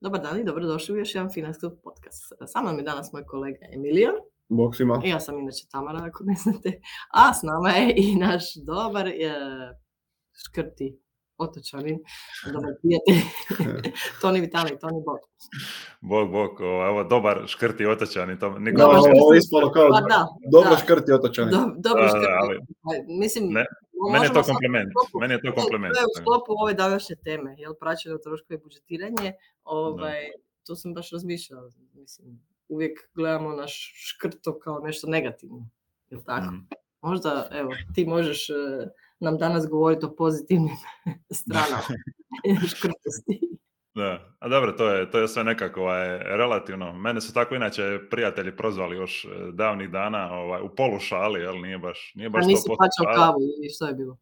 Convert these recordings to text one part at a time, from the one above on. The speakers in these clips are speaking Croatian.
Dobar dan i dobrodošli u još jedan financijski podcast. Sa mnom je danas moj kolega Emilio. Bog svima. Ja sam inače Tamara, ako ne znate. A s nama je i naš dobar e, škrti otočanin, dobar prijatelj, Toni Vitali, Toni Bog. Bog, bog, ovo dobar škrti otočani. To, niko ovo ispalo kao Pa da, dobro da. škrti otočani. Do, dobro škrti. ali Mislim, ne, meni je to sad- kompliment. Meni je to kompliment. To je u sklopu ove današnje teme, jel, praćeno troškove i budžetiranje, ovaj, to sam baš razmišljala, mislim, uvijek gledamo naš škrto kao nešto negativno, jel tako? Mhm. Možda, evo, ti možeš eh, nam danas govoriti o pozitivnim stranama škrtosti. Da, a dobro, to je, to je sve nekako ovaj, relativno. Mene su tako inače prijatelji prozvali još eh, davnih dana ovaj, u polu šali, jel, nije baš, nije A baš nisi 100% plaćao kavu ili što je bilo?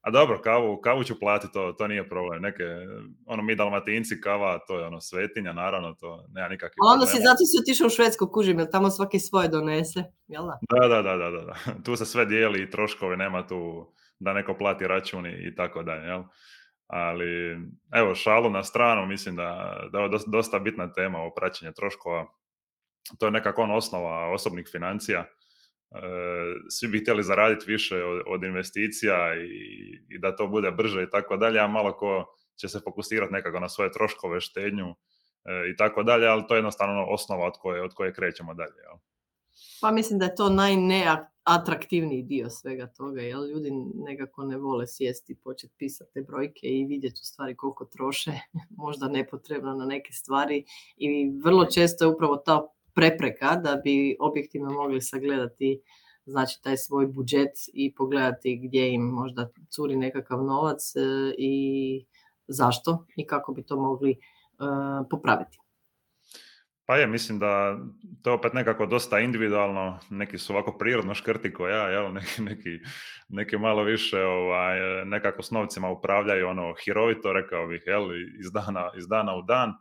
A dobro, kavu, kavu ću platiti, to, to nije problem. Neke, ono, mi dalmatinci, kava, to je ono, svetinja, naravno, to nema nikakvih A onda si zato si otišao u Švedsku, kužim, jer tamo svaki svoje donese, jel da? Da, da, da, da, da, da. Tu se sve dijeli i troškovi, nema tu da neko plati račun i i tako dalje, jel? Ali, evo, šalu na stranu, mislim da, da je dosta bitna tema, ovo praćenje troškova. To je nekako ono osnova osobnih financija. E, svi bi htjeli zaraditi više od, od investicija i, i da to bude brže i tako dalje, a malo ko će se fokusirati nekako na svoje troškove, štednju e, i tako dalje, ali to je jednostavno ono osnova od koje, od koje krećemo dalje, jel? Pa mislim da je to najneatraktivniji dio svega toga, jer ljudi nekako ne vole sjesti i početi pisati te brojke i vidjeti u stvari koliko troše, možda nepotrebno na neke stvari i vrlo često je upravo ta prepreka da bi objektivno mogli sagledati znači taj svoj budžet i pogledati gdje im možda curi nekakav novac e, i zašto i kako bi to mogli e, popraviti. Pa je, mislim da to je opet nekako dosta individualno, neki su ovako prirodno škrti ko ja, jel, neki, neki, neki malo više ovaj, nekako s novcima upravljaju ono hirovito, rekao bih, jel, iz dana, iz dana u dan,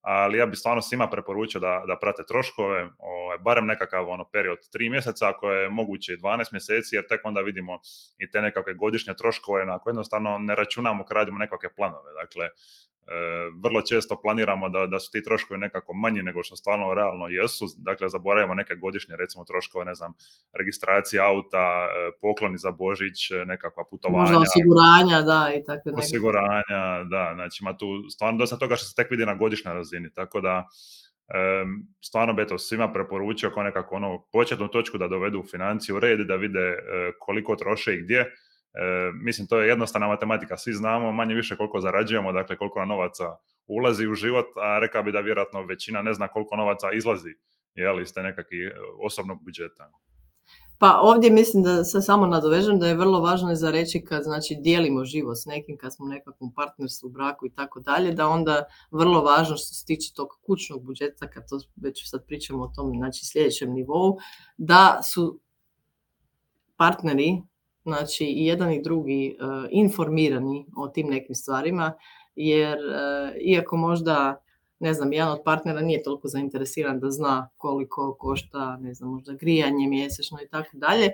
ali ja bih stvarno svima preporučio da, da prate troškove, ovaj, barem nekakav ono period tri mjeseca, ako je moguće i 12 mjeseci, jer tek onda vidimo i te nekakve godišnje troškove na koje jednostavno ne računamo kad radimo nekakve planove. Dakle, E, vrlo često planiramo da, da su ti troškovi nekako manji nego što stvarno realno jesu, dakle zaboravimo neke godišnje recimo troškove, ne znam, registracija auta, e, pokloni za Božić, e, nekakva putovanja, Možda osiguranja, da, i takve osiguranja, da, znači ima tu stvarno dosta toga što se tek vidi na godišnjoj razini, tako da stvarno bi eto svima preporučio kao nekako ono početnu točku da dovedu financiju u red da vide e, koliko troše i gdje. E, mislim, to je jednostavna matematika, svi znamo manje više koliko zarađujemo, dakle koliko novaca ulazi u život, a rekao bi da vjerojatno većina ne zna koliko novaca izlazi jel, iz te nekakvih e, osobnog budžeta. Pa ovdje mislim da se samo nadovežem da je vrlo važno za reći kad znači dijelimo život s nekim, kad smo u nekakvom partnerstvu, braku i tako dalje, da onda vrlo važno što se tiče tog kućnog budžeta, kad to već sad pričamo o tom znači sljedećem nivou, da su partneri, znači i jedan i drugi e, informirani o tim nekim stvarima, jer e, iako možda ne znam, jedan od partnera nije toliko zainteresiran da zna koliko košta, ne znam, možda grijanje mjesečno i tako dalje.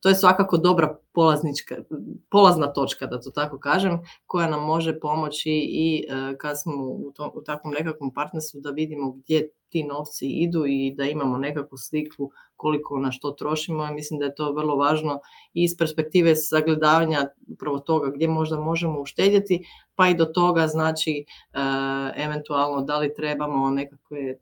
To je svakako dobra polaznička, polazna točka, da to tako kažem, koja nam može pomoći i e, kad smo u, tom, u takvom nekakvom partnerstvu da vidimo gdje ti novci idu i da imamo nekakvu sliku koliko na što trošimo. I mislim da je to vrlo važno i iz perspektive sagledavanja upravo toga gdje možda možemo uštedjeti, pa i do toga znači e, eventualno da li trebamo nekakve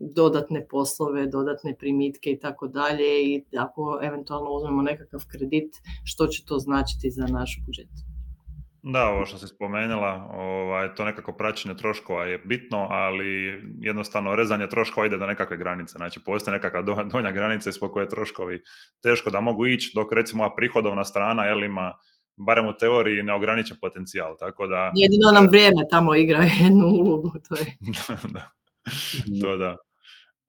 dodatne poslove, dodatne primitke i tako dalje i ako eventualno uzmemo nekakav kredit, što će to značiti za naš budžet. Da, ovo što si spomenula, ovaj, to nekako praćenje troškova je bitno, ali jednostavno rezanje troškova ide do nekakve granice. Znači, postoji nekakva do- donja granica ispod koje troškovi teško da mogu ići, dok recimo ova prihodovna strana jel, ima barem u teoriji neograničen potencijal. Tako da, Jedino nam vrijeme tamo igra jednu ulogu, to je. da, to da.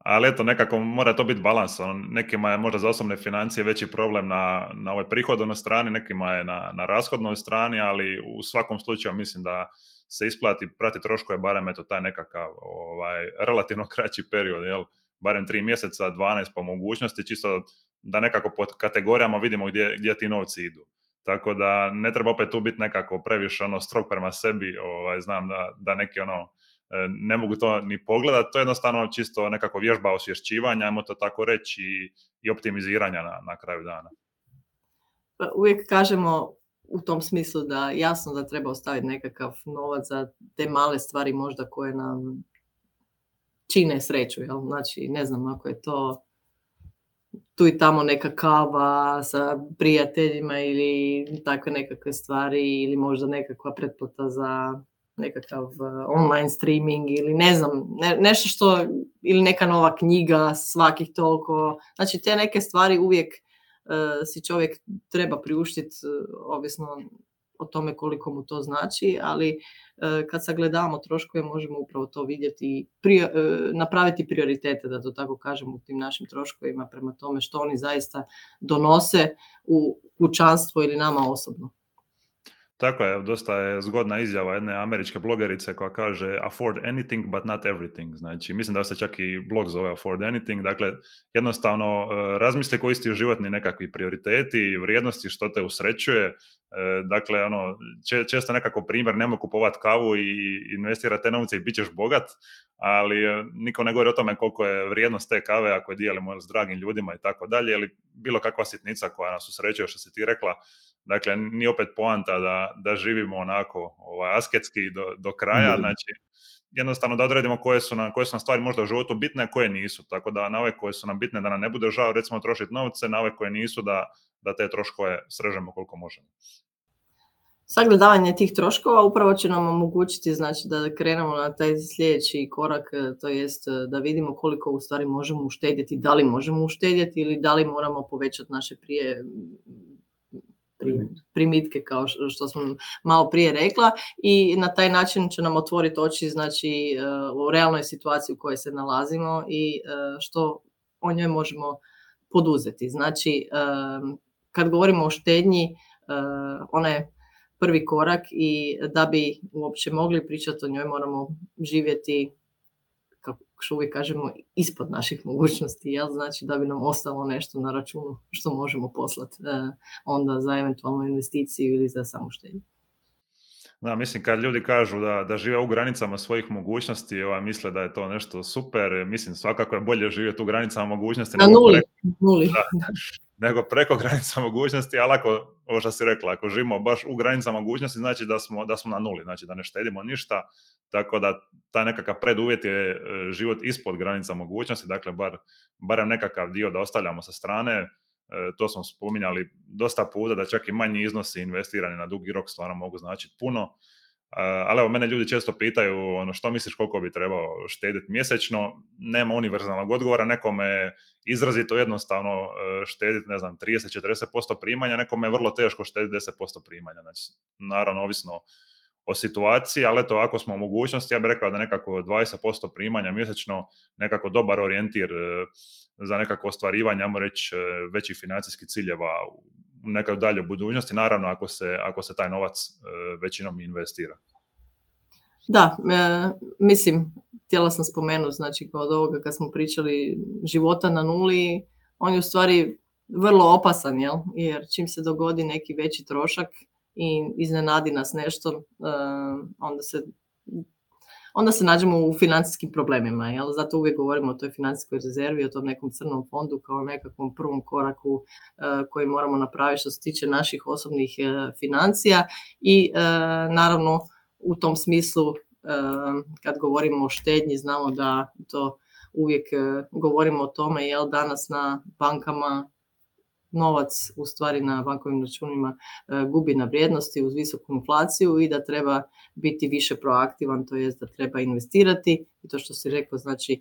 Ali eto, nekako mora to biti balans. Ono, nekima je možda za osobne financije veći problem na, na ovoj prihodovnoj strani, nekima je na, na rashodnoj strani, ali u svakom slučaju mislim da se isplati prati troškove barem eto taj nekakav ovaj, relativno kraći period, jel? barem tri mjeseca, 12 po mogućnosti, čisto da nekako pod kategorijama vidimo gdje, gdje ti novci idu. Tako da ne treba opet tu biti nekako previše ono strog prema sebi, ovaj, znam da, da neki ono ne mogu to ni pogledati, to je jednostavno čisto nekako vježba osvješćivanja, ajmo to tako reći, i, i optimiziranja na, na kraju dana. Pa uvijek kažemo u tom smislu da jasno da treba ostaviti nekakav novac za te male stvari možda koje nam čine sreću, jel? Znači, ne znam, ako je to tu i tamo neka kava sa prijateljima ili takve nekakve stvari ili možda nekakva pretplata za nekakav uh, online streaming ili ne znam, nešto što, ili neka nova knjiga svakih toliko. Znači te neke stvari uvijek uh, si čovjek treba priuštiti, uh, ovisno o tome koliko mu to znači, ali kad sagledavamo troškove možemo upravo to vidjeti i napraviti prioritete, da to tako kažem, u tim našim troškovima prema tome što oni zaista donose u kućanstvo ili nama osobno. Tako je, dosta je zgodna izjava jedne američke blogerice koja kaže afford anything but not everything. Znači, mislim da se čak i blog zove afford anything. Dakle, jednostavno e, razmisli koji su životni nekakvi prioriteti i vrijednosti što te usrećuje. E, dakle, ono, često nekako primjer, nemoj kupovati kavu i investirati te novce i bit ćeš bogat, ali e, niko ne govori o tome koliko je vrijednost te kave ako je dijelimo s dragim ljudima i tako dalje, ili bilo kakva sitnica koja nas usrećuje, što si ti rekla, Dakle, nije opet poanta da, da živimo onako ovaj, asketski do, do kraja, mm znači jednostavno da odredimo koje su, nam, koje su nam stvari možda u životu bitne, a koje nisu. Tako da na ove koje su nam bitne da nam ne bude žao recimo trošiti novce, na ove koje nisu da, da te troškove srežemo koliko možemo. Sagledavanje tih troškova upravo će nam omogućiti znači, da krenemo na taj sljedeći korak, to jest da vidimo koliko u stvari možemo uštedjeti, da li možemo uštedjeti ili da li moramo povećati naše prije primitke kao što sam malo prije rekla i na taj način će nam otvoriti oči znači e, u realnoj situaciji u kojoj se nalazimo i e, što o njoj možemo poduzeti. Znači e, kad govorimo o štednji ona je prvi korak i da bi uopće mogli pričati o njoj moramo živjeti što uvijek kažemo, ispod naših mogućnosti, jel? znači da bi nam ostalo nešto na računu što možemo poslati e, onda za eventualnu investiciju ili za samoštenje. Da, mislim, kad ljudi kažu da, da žive u granicama svojih mogućnosti, ova, misle da je to nešto super, mislim, svakako je bolje živjeti u granicama mogućnosti. Na nuli, nuli. Da, nego preko granica mogućnosti, ali ako, ovo što si rekla, ako živimo baš u granicama mogućnosti, znači da smo, da smo na nuli, znači da ne štedimo ništa, tako da taj nekakav preduvjet je e, život ispod granica mogućnosti, dakle bar, barem nekakav dio da ostavljamo sa strane, e, to smo spominjali dosta puta, da čak i manji iznosi investirani na dugi rok stvarno mogu značiti puno, ali evo, mene ljudi često pitaju ono, što misliš koliko bi trebao štediti mjesečno, nema univerzalnog odgovora, nekome izrazito jednostavno e, štediti, ne znam, 30-40% primanja, nekome je vrlo teško štediti 10% primanja, znači, naravno, ovisno o situaciji, ali eto, ako smo u mogućnosti, ja bih rekao da nekako 20% primanja mjesečno, nekako dobar orijentir e, za nekako ostvarivanje, ajmo reći, e, većih financijskih ciljeva nekoj daljoj budućnosti, naravno ako se, ako se taj novac e, većinom investira. Da, mislim, htjela sam spomenuti, znači od ovoga kad smo pričali života na nuli, on je u stvari vrlo opasan, jel? jer čim se dogodi neki veći trošak, i iznenadi nas nešto, eh, onda se onda se nađemo u financijskim problemima. Jel? Zato uvijek govorimo o toj financijskoj rezervi, o tom nekom crnom fondu kao nekakvom prvom koraku eh, koji moramo napraviti što se tiče naših osobnih eh, financija i naravno u tom smislu kad govorimo o štednji znamo da to uvijek govorimo o tome jel danas na bankama novac u stvari na bankovnim računima e, gubi na vrijednosti uz visoku inflaciju i da treba biti više proaktivan, to jest da treba investirati. I to što si rekao, znači e,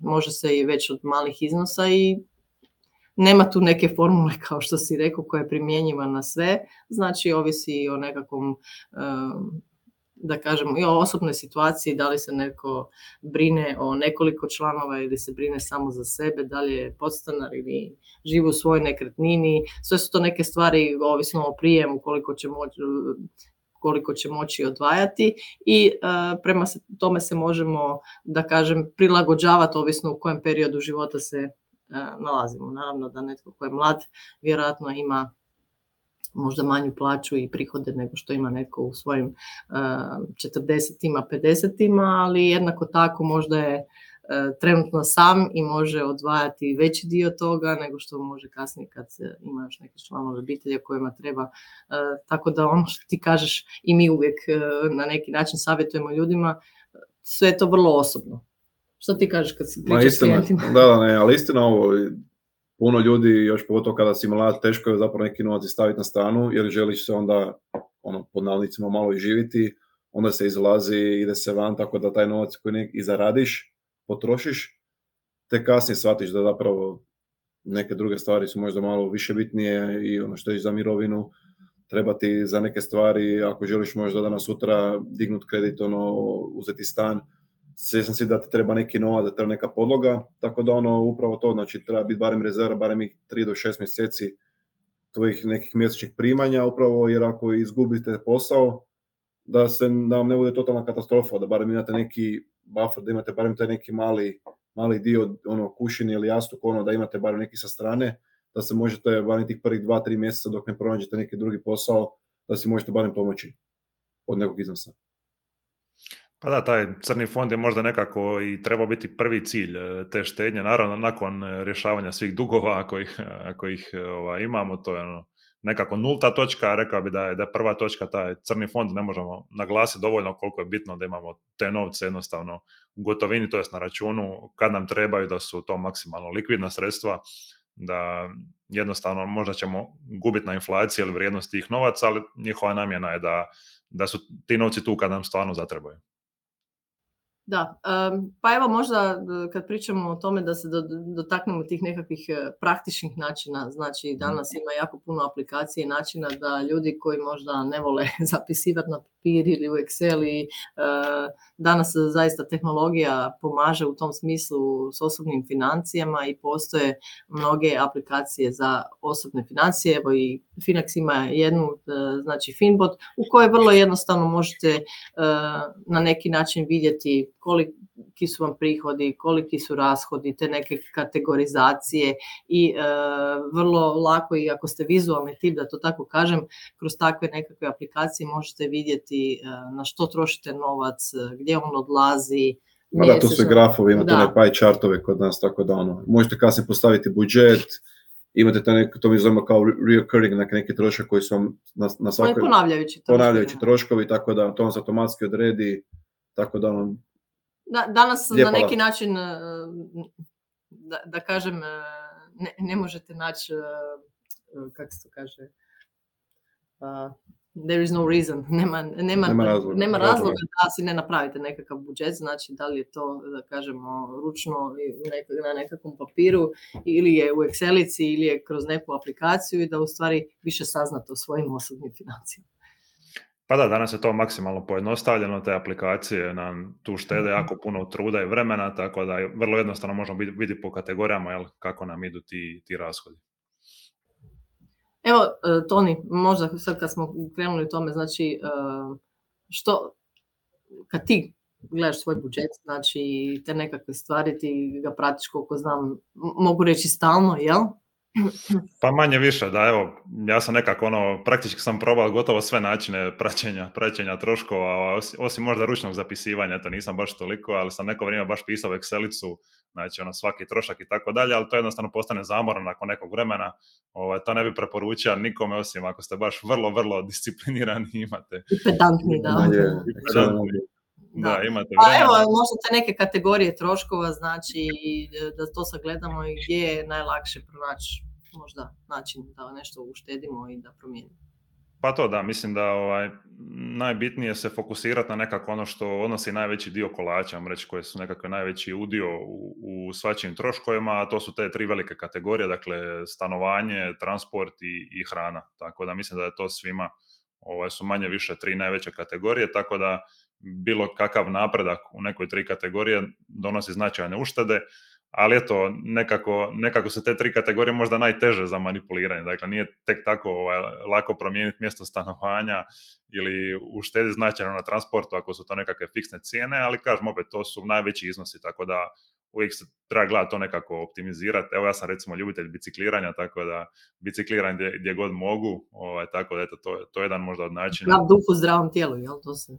može se i već od malih iznosa i nema tu neke formule kao što si rekao koja je primjenjiva na sve, znači ovisi o nekakvom e, da kažemo i o osobnoj situaciji, da li se neko brine o nekoliko članova ili se brine samo za sebe, da li je podstanar ili živi u svojoj nekretnini. Sve su to neke stvari ovisno o prijemu koliko će moći koliko će moći odvajati i uh, prema tome se možemo, da kažem, prilagođavati ovisno u kojem periodu života se uh, nalazimo. Naravno da netko ko je mlad vjerojatno ima možda manju plaću i prihode nego što ima neko u svojim uh, 40-ima, 50-ima, ali jednako tako možda je trenutno sam i može odvajati veći dio toga nego što može kasnije kad ima još neke članove obitelje kojima treba. Tako da ono što ti kažeš i mi uvijek na neki način savjetujemo ljudima, sve je to vrlo osobno. Što ti kažeš kad si pričaš s klijentima? Da, da, ne, ali istina ovo, puno ljudi, još pogotovo kada si mlad, teško je zapravo neki novac staviti na stranu, jer želiš se onda, ono, pod nalnicima malo i živiti, onda se izlazi, ide se van, tako da taj novac koji i zaradiš, potrošiš, te kasnije shvatiš da zapravo neke druge stvari su možda malo više bitnije i ono što je za mirovinu, treba ti za neke stvari, ako želiš možda danas sutra dignut kredit, ono, uzeti stan, svjestan si da ti treba neki novac, da treba neka podloga, tako da ono upravo to, znači treba biti barem rezerva, barem ih 3 do 6 mjeseci tvojih nekih mjesečnih primanja, upravo jer ako izgubite posao, da, se, da vam ne bude totalna katastrofa, da barem imate neki buffer, da imate barem taj neki mali, mali dio ono kušine ili jastuk, ono da imate barem neki sa strane, da se možete barem tih prvih 2-3 mjeseca dok ne pronađete neki drugi posao, da si možete barem pomoći od nekog iznosa. Pa da, taj crni fond je možda nekako i treba biti prvi cilj e, te štednje. Naravno, nakon e, rješavanja svih dugova, ako ih, ako ih ova, imamo, to je ono, nekako nulta točka, rekao bi da je, da je prva točka taj crni fond, ne možemo naglasiti dovoljno koliko je bitno da imamo te novce jednostavno u gotovini, to jest na računu, kad nam trebaju da su to maksimalno likvidna sredstva, da jednostavno možda ćemo gubiti na inflaciji ili vrijednosti tih novaca, ali njihova namjena je da, da su ti novci tu kad nam stvarno zatrebaju. Da, pa evo možda kad pričamo o tome da se dotaknemo tih nekakvih e, praktičnih načina, znači mhm. danas ima jako puno aplikacije i načina da ljudi koji možda ne vole zapisivati na papir ili u Excel i e, danas zaista tehnologija pomaže u tom smislu s osobnim financijama i postoje mnoge aplikacije za osobne financije, evo i Finax ima jednu, e, znači Finbot, u kojoj vrlo jednostavno možete na neki način vidjeti koliki su vam prihodi, koliki su rashodi, te neke kategorizacije i e, vrlo lako i ako ste vizualni tip, da to tako kažem, kroz takve nekakve aplikacije možete vidjeti e, na što trošite novac, gdje on odlazi, Ma da, tu su grafovi, imate one pie chartove kod nas, tako da ono, možete kasnije postaviti budžet, imate to, nek, to mi zovemo kao recurring, neke, neki trošak koji su vam na, na svakoj... Ponavljajući troškovi. Ponavljajući troškovi, tako da to vam se automatski odredi, tako da ono, da, danas na neki način, e, da, da kažem, e, ne, ne možete naći, e, kako se to kaže, uh, there is no reason, nema, nema, nema razloga, nema razloga da si ne napravite nekakav budžet, znači da li je to, da kažemo, ručno na nekakvom papiru ili je u Excelici ili je kroz neku aplikaciju i da u stvari više saznate o svojim osobnim financijama. Pa da, danas je to maksimalno pojednostavljeno, te aplikacije nam tu štede mhm. jako puno truda i vremena, tako da vrlo jednostavno možemo vidjeti po kategorijama jel, kako nam idu ti, ti rashodi. Evo, e, Toni, možda sad kad smo krenuli u tome, znači, e, što, kad ti gledaš svoj budžet, znači te nekakve stvari, ti ga pratiš koliko znam, mogu reći stalno, jel? Pa manje više, da evo, ja sam nekako ono, praktički sam probao gotovo sve načine praćenja, praćenja troškova, osim možda ručnog zapisivanja, to nisam baš toliko, ali sam neko vrijeme baš pisao Excelicu, znači ono svaki trošak i tako dalje, ali to jednostavno postane zamorno nakon nekog vremena, ovaj, to ne bi preporučio nikome osim ako ste baš vrlo, vrlo disciplinirani imate. I pedantni, da. Da, imate Pa evo, možda te neke kategorije troškova, znači da to sagledamo i gdje je najlakše pronaći možda način da nešto uštedimo i da promijenimo. Pa to da, mislim da ovaj, najbitnije se fokusirati na nekako ono što odnosi najveći dio kolača, reći koje su nekako najveći udio u, u svačim troškovima, a to su te tri velike kategorije, dakle stanovanje, transport i, i hrana. Tako da mislim da je to svima ovaj, su manje više tri najveće kategorije, tako da bilo kakav napredak u nekoj tri kategorije donosi značajne uštede, ali eto, nekako, nekako su te tri kategorije možda najteže za manipuliranje. Dakle, nije tek tako ovaj, lako promijeniti mjesto stanovanja ili uštediti značajno na transportu ako su to nekakve fiksne cijene, ali kažem opet, to su najveći iznosi, tako da uvijek se treba gledati to nekako optimizirati. Evo ja sam recimo ljubitelj bicikliranja, tako da bicikliram gdje, gdje god mogu, ovaj, tako da eto, to, to je jedan možda od načina. Zdrav duh u zdravom tijelu, jel to se?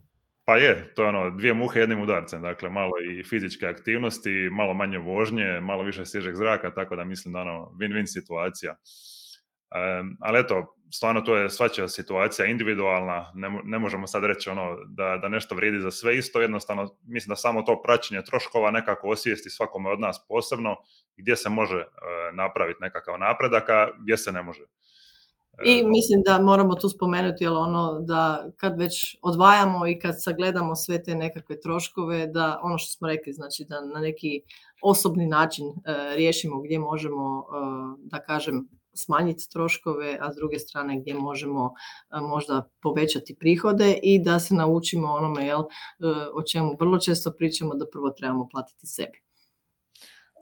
Pa je, to je ono, dvije muhe jednim udarcem, dakle malo i fizičke aktivnosti, malo manje vožnje, malo više svježeg zraka, tako da mislim da ono, win-win situacija. Um, ali eto, stvarno to je svačija situacija individualna, ne, ne, možemo sad reći ono da, da nešto vrijedi za sve isto, jednostavno mislim da samo to praćenje troškova nekako osvijesti svakome od nas posebno gdje se može uh, napraviti nekakav napredak, a gdje se ne može. I mislim da moramo tu spomenuti jel ono da kad već odvajamo i kad sagledamo sve te nekakve troškove da ono što smo rekli znači da na neki osobni način uh, riješimo gdje možemo uh, da kažem smanjiti troškove, a s druge strane gdje možemo možda povećati prihode i da se naučimo onome jel, o čemu vrlo često pričamo da prvo trebamo platiti sebi.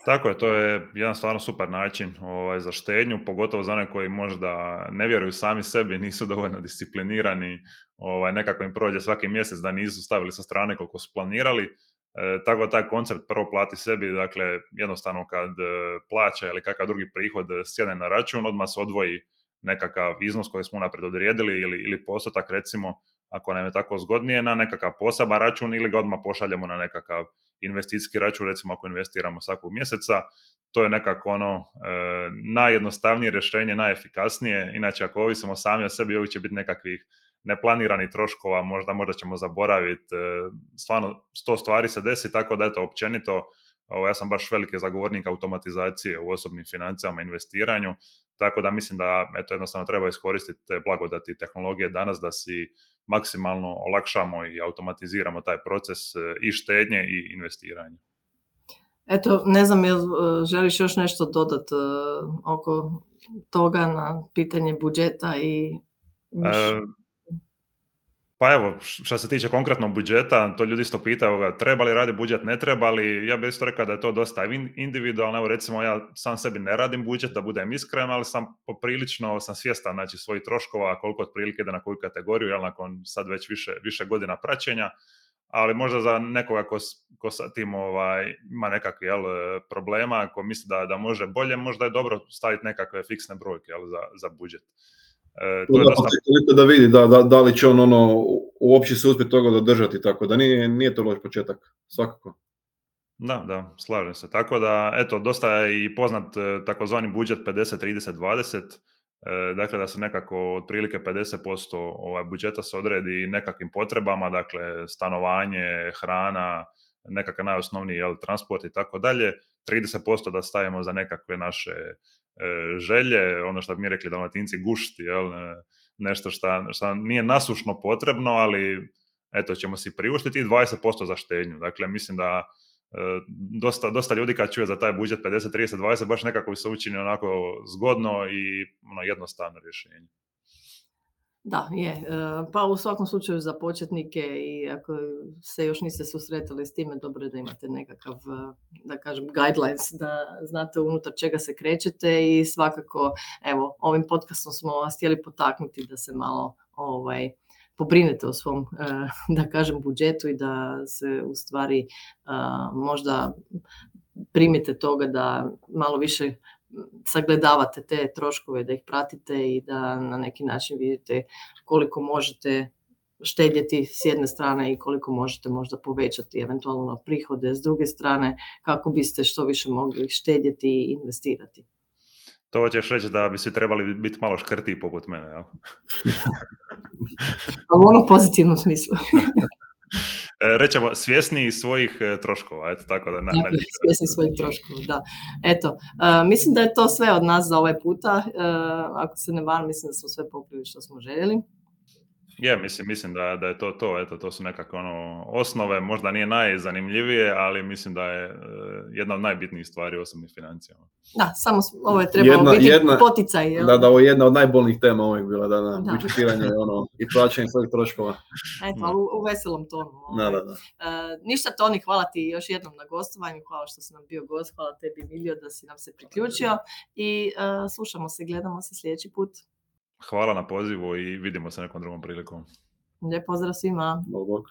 Tako je, to je jedan stvarno super način ovaj, za štednju, pogotovo za one koji možda ne vjeruju sami sebi, nisu dovoljno disciplinirani, ovaj, nekako im prođe svaki mjesec da nisu stavili sa strane koliko su planirali, E, tako da taj koncept prvo plati sebi, dakle jednostavno kad e, plaća ili kakav drugi prihod sjene na račun, odmah se odvoji nekakav iznos koji smo naprijed odrijedili ili, ili postotak recimo, ako nam je tako zgodnije, na nekakav poseban račun ili ga odmah pošaljemo na nekakav investicijski račun, recimo ako investiramo svakog mjeseca, to je nekako ono e, najjednostavnije rješenje, najefikasnije, inače ako ovisimo sami o sebi, ovih će biti nekakvih neplaniranih troškova, možda, možda ćemo zaboraviti, e, stvarno sto stvari se desi, tako da eto, općenito, ovo, ja sam baš veliki zagovornik automatizacije u osobnim financijama, investiranju, tako da mislim da eto, jednostavno treba iskoristiti te blagodati tehnologije danas da si maksimalno olakšamo i automatiziramo taj proces e, i štednje i investiranja. Eto, ne znam, jel e, želiš još nešto dodati oko toga na pitanje budžeta i... E, pa evo, što se tiče konkretnog budžeta, to ljudi isto pitaju treba li raditi budžet, ne treba li, ja bih isto rekao da je to dosta individualno, evo recimo ja sam sebi ne radim budžet, da budem iskren, ali sam poprilično sam svjestan znači, svojih troškova, koliko otprilike ide na koju kategoriju, jel, nakon sad već više, više godina praćenja, ali možda za nekoga ko, ko sa tim ovaj, ima nekakve jel, problema, ako misli da, da može bolje, možda je dobro staviti nekakve fiksne brojke jel, za, za budžet. E, to je dosta... da vidi da, da, da, li će on ono, uopće se uspjeti toga dodržati, tako da nije, nije to loš početak, svakako. Da, da, slažem se. Tako da, eto, dosta je i poznat e, takozvani budžet 50-30-20, e, dakle da se nekako otprilike 50% ovaj budžeta se odredi nekakvim potrebama, dakle stanovanje, hrana, nekakav najosnovniji jel, transport i tako dalje, 30% da stavimo za nekakve naše želje, ono što bi mi rekli dalmatinci gušti, jel? E, nešto što nije nasušno potrebno, ali eto ćemo si priuštiti i 20% za štednju. Dakle, mislim da e, dosta, dosta ljudi kad čuje za taj budžet 50, 30, 20, baš nekako se učini onako zgodno i ono, jednostavno rješenje. Da, je. E, pa u svakom slučaju za početnike i ako se još niste susretali s time, dobro je da imate nekakav, e, da kažem, guidelines, da znate unutar čega se krećete i svakako, evo, ovim podcastom smo vas htjeli potaknuti da se malo ovaj, pobrinete o svom, e, da kažem, budžetu i da se u stvari možda primite toga da malo više sagledavate te troškove, da ih pratite i da na neki način vidite koliko možete štedjeti s jedne strane i koliko možete možda povećati eventualno prihode s druge strane kako biste što više mogli štedjeti i investirati. To ćeš reći da bi svi trebali biti malo škrti poput mene, jel? u onom pozitivnom smislu. E, rećemo svjesni svojih e, troškova, eto tako da. svjesni svojih troškova, da. Eto, uh, mislim da je to sve od nas za ovaj puta. Uh, ako se ne varam, mislim da smo sve pokrili što smo željeli. Je, mislim, mislim da, da je to to, eto, to su nekako ono, osnove, možda nije najzanimljivije, ali mislim da je uh, jedna od najbitnijih stvari u osobnim financijama. Da, samo ovo je trebalo jedna, biti jedna, poticaj. Jel? Da, da, ovo je jedna od najbolnijih tema ovih bila, da, da, da. budžetiranje ono, i plaćanje svojih troškova. Eto, da. u, u, veselom tonu. Ovaj. Da, da, da. Uh, ništa Toni, hvala ti još jednom na gostovanju, hvala što si nam bio gost, hvala tebi Milio da si nam se priključio i uh, slušamo se, gledamo se sljedeći put. Hvala na pozivu i vidimo se nekom drugom prilikom. Lijep pozdrav svima. Bog, bog.